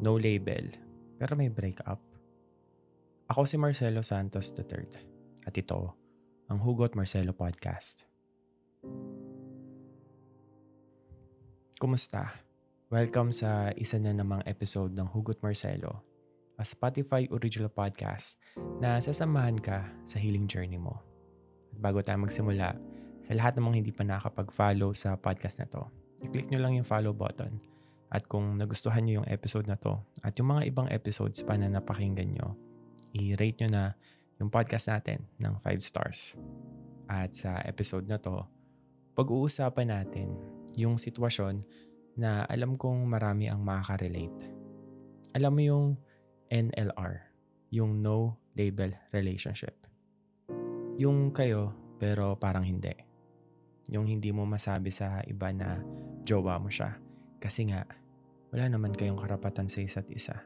no label, pero may breakup. Ako si Marcelo Santos III at ito ang Hugot Marcelo Podcast. Kumusta? Welcome sa isa na namang episode ng Hugot Marcelo, a Spotify original podcast na sasamahan ka sa healing journey mo. At bago tayo magsimula, sa lahat ng mga hindi pa nakapag-follow sa podcast na to, i-click nyo lang yung follow button. At kung nagustuhan nyo yung episode na to at yung mga ibang episodes pa na napakinggan nyo, i-rate nyo na yung podcast natin ng 5 stars. At sa episode na to, pag-uusapan natin yung sitwasyon na alam kong marami ang makaka-relate. Alam mo yung NLR, yung No Label Relationship. Yung kayo pero parang hindi. Yung hindi mo masabi sa iba na jowa mo siya kasi nga wala naman kayong karapatan sa isa't isa.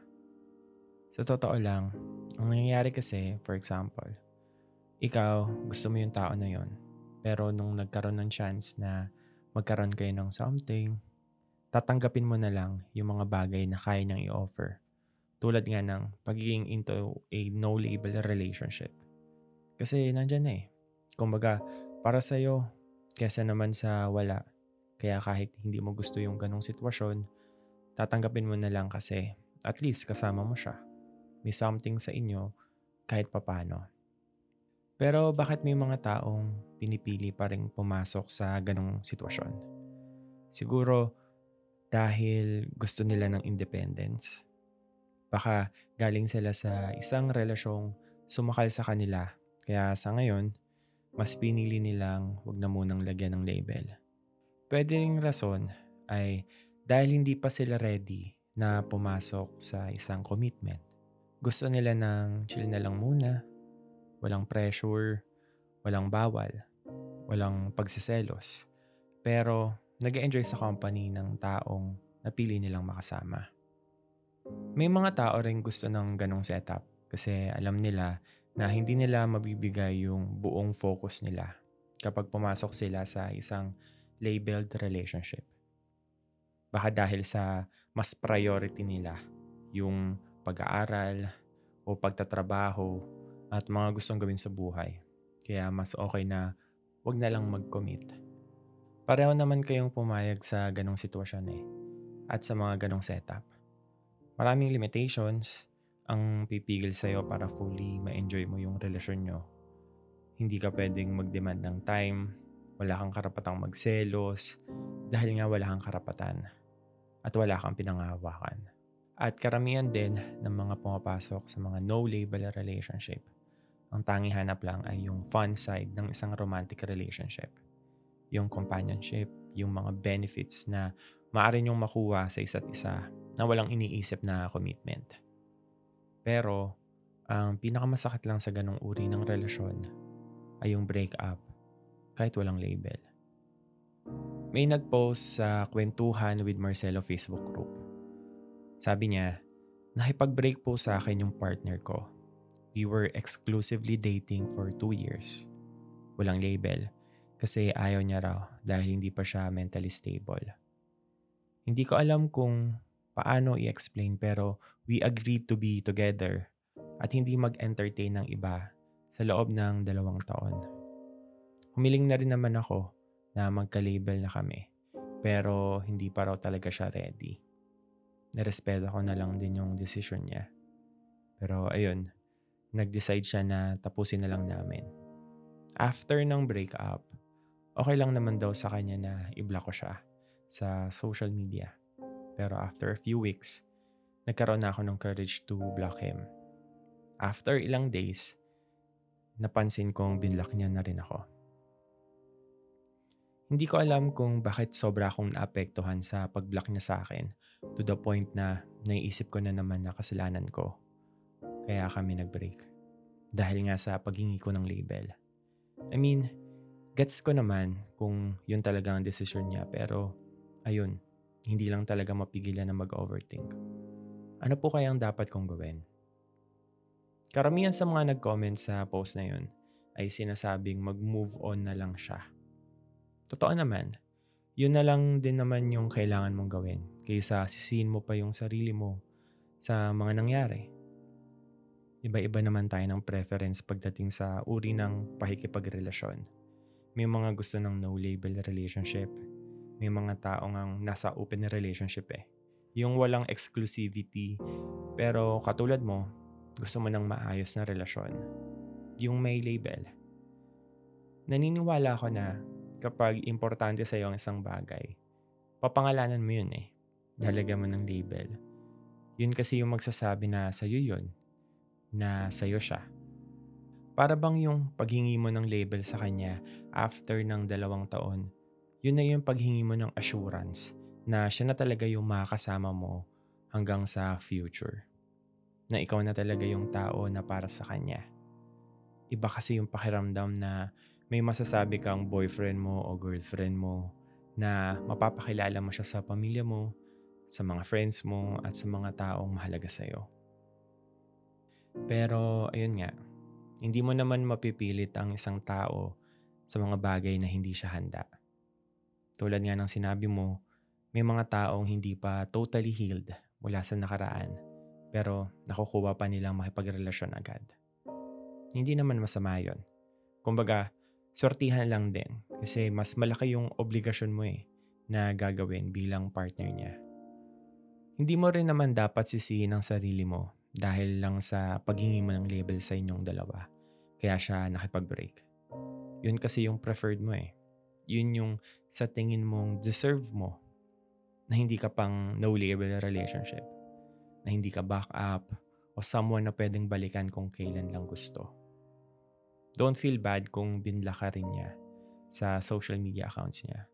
Sa totoo lang, ang nangyayari kasi, for example, ikaw gusto mo yung tao na yon pero nung nagkaroon ng chance na magkaroon kayo ng something, tatanggapin mo na lang yung mga bagay na kaya niyang i-offer. Tulad nga ng pagiging into a no-label relationship. Kasi nandyan na eh. Kumbaga, para sa'yo, kesa naman sa wala. Kaya kahit hindi mo gusto yung ganong sitwasyon, tatanggapin mo na lang kasi at least kasama mo siya. May something sa inyo kahit papano. Pero bakit may mga taong pinipili pa rin pumasok sa ganong sitwasyon? Siguro dahil gusto nila ng independence. Baka galing sila sa isang relasyong sumakal sa kanila. Kaya sa ngayon, mas pinili nilang wag na munang lagyan ng label. Pwede ring rason ay dahil hindi pa sila ready na pumasok sa isang commitment. Gusto nila ng chill na lang muna, walang pressure, walang bawal, walang pagsiselos. Pero nag enjoy sa company ng taong napili nilang makasama. May mga tao rin gusto ng ganong setup kasi alam nila na hindi nila mabibigay yung buong focus nila kapag pumasok sila sa isang labeled relationship. Baka dahil sa mas priority nila yung pag-aaral o pagtatrabaho at mga gustong gawin sa buhay. Kaya mas okay na wag na lang mag-commit. Pareho naman kayong pumayag sa ganong sitwasyon eh. At sa mga ganong setup. Maraming limitations ang pipigil sa'yo para fully ma-enjoy mo yung relasyon nyo. Hindi ka pwedeng mag-demand ng time, wala kang karapatang magselos, dahil nga wala kang karapatan. At wala kang pinangahawakan. At karamihan din ng mga pumapasok sa mga no-label relationship ang tangi hanap lang ay yung fun side ng isang romantic relationship. Yung companionship, yung mga benefits na maaari nyong makuha sa isa't isa na walang iniisip na commitment. Pero, ang pinakamasakit lang sa ganong uri ng relasyon ay yung breakup kahit walang label. May nag-post sa kwentuhan with Marcelo Facebook group. Sabi niya, nakipag-break po sa akin yung partner ko We were exclusively dating for two years. Walang label kasi ayaw niya raw dahil hindi pa siya mentally stable. Hindi ko alam kung paano i-explain pero we agreed to be together at hindi mag-entertain ng iba sa loob ng dalawang taon. Humiling na rin naman ako na magka-label na kami pero hindi pa raw talaga siya ready. Narespeto ko na lang din yung decision niya. Pero ayun, nag-decide siya na tapusin na lang namin. After ng breakup, okay lang naman daw sa kanya na i-block ko siya sa social media. Pero after a few weeks, nagkaroon na ako ng courage to block him. After ilang days, napansin kong binlock niya na rin ako. Hindi ko alam kung bakit sobra akong naapektuhan sa pag-block niya sa akin to the point na naiisip ko na naman na kasalanan ko kaya kami nag-break. Dahil nga sa paghingi ko ng label. I mean, gets ko naman kung yun talaga ang desisyon niya pero ayun, hindi lang talaga mapigilan na mag-overthink. Ano po kaya ang dapat kong gawin? Karamihan sa mga nag-comment sa post na yun ay sinasabing mag-move on na lang siya. Totoo naman, yun na lang din naman yung kailangan mong gawin kaysa sisihin mo pa yung sarili mo sa mga nangyari. Iba-iba naman tayo ng preference pagdating sa uri ng pakikipagrelasyon. May mga gusto ng no-label relationship. May mga taong ang nasa open relationship eh. Yung walang exclusivity. Pero katulad mo, gusto mo ng maayos na relasyon. Yung may label. Naniniwala ako na kapag importante sa iyo ang isang bagay, papangalanan mo yun eh. Lalagyan mo ng label. Yun kasi yung magsasabi na sa'yo yun, na sa'yo siya. Para bang yung paghingi mo ng label sa kanya after ng dalawang taon, yun na yung paghingi mo ng assurance na siya na talaga yung makakasama mo hanggang sa future. Na ikaw na talaga yung tao na para sa kanya. Iba kasi yung pakiramdam na may masasabi kang boyfriend mo o girlfriend mo na mapapakilala mo siya sa pamilya mo, sa mga friends mo at sa mga taong mahalaga sa'yo. Pero ayun nga, hindi mo naman mapipilit ang isang tao sa mga bagay na hindi siya handa. Tulad nga ng sinabi mo, may mga taong hindi pa totally healed mula sa nakaraan pero nakukuha pa nilang makipagrelasyon agad. Hindi naman masama yon. Kumbaga, sortihan lang din kasi mas malaki yung obligasyon mo eh na gagawin bilang partner niya. Hindi mo rin naman dapat sisihin ang sarili mo dahil lang sa paghingi mo ng label sa inyong dalawa. Kaya siya nakipag-break. Yun kasi yung preferred mo eh. Yun yung sa tingin mong deserve mo na hindi ka pang no-label relationship. Na hindi ka back up o someone na pwedeng balikan kung kailan lang gusto. Don't feel bad kung binla ka rin niya sa social media accounts niya.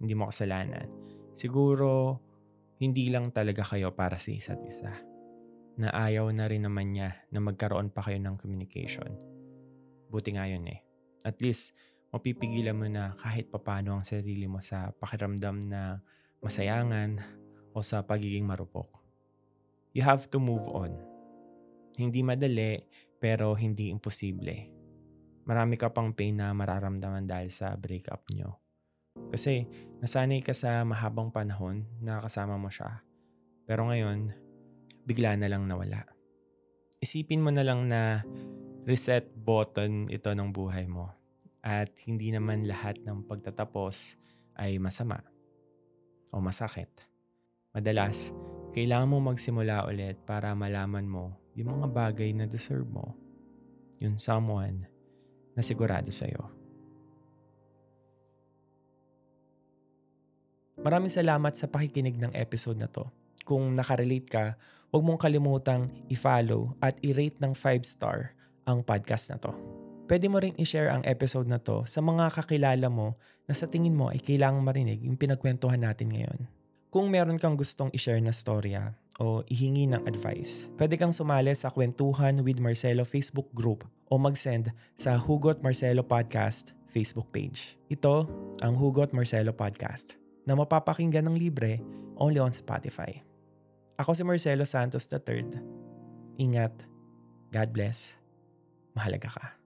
Hindi mo kasalanan. Siguro, hindi lang talaga kayo para sa isa't isa na ayaw na rin naman niya na magkaroon pa kayo ng communication. Buti nga yun eh. At least, mapipigilan mo na kahit papano ang sarili mo sa pakiramdam na masayangan o sa pagiging marupok. You have to move on. Hindi madali, pero hindi imposible. Marami ka pang pain na mararamdaman dahil sa breakup nyo. Kasi nasanay ka sa mahabang panahon na kasama mo siya. Pero ngayon, bigla na lang nawala. Isipin mo na lang na reset button ito ng buhay mo at hindi naman lahat ng pagtatapos ay masama o masakit. Madalas, kailangan mo magsimula ulit para malaman mo yung mga bagay na deserve mo. Yung someone na sigurado sa'yo. Maraming salamat sa pakikinig ng episode na to. Kung nakarelate ka, huwag mong kalimutang i-follow at i-rate ng 5 star ang podcast na to. Pwede mo ring i-share ang episode na to sa mga kakilala mo na sa tingin mo ay kailangang marinig yung pinagkwentuhan natin ngayon. Kung meron kang gustong i-share na storya o ihingi ng advice, pwede kang sumali sa Kwentuhan with Marcelo Facebook group o mag-send sa Hugot Marcelo Podcast Facebook page. Ito ang Hugot Marcelo Podcast na mapapakinggan ng libre only on Spotify. Ako si Marcelo Santos III. Ingat. God bless. Mahalaga ka.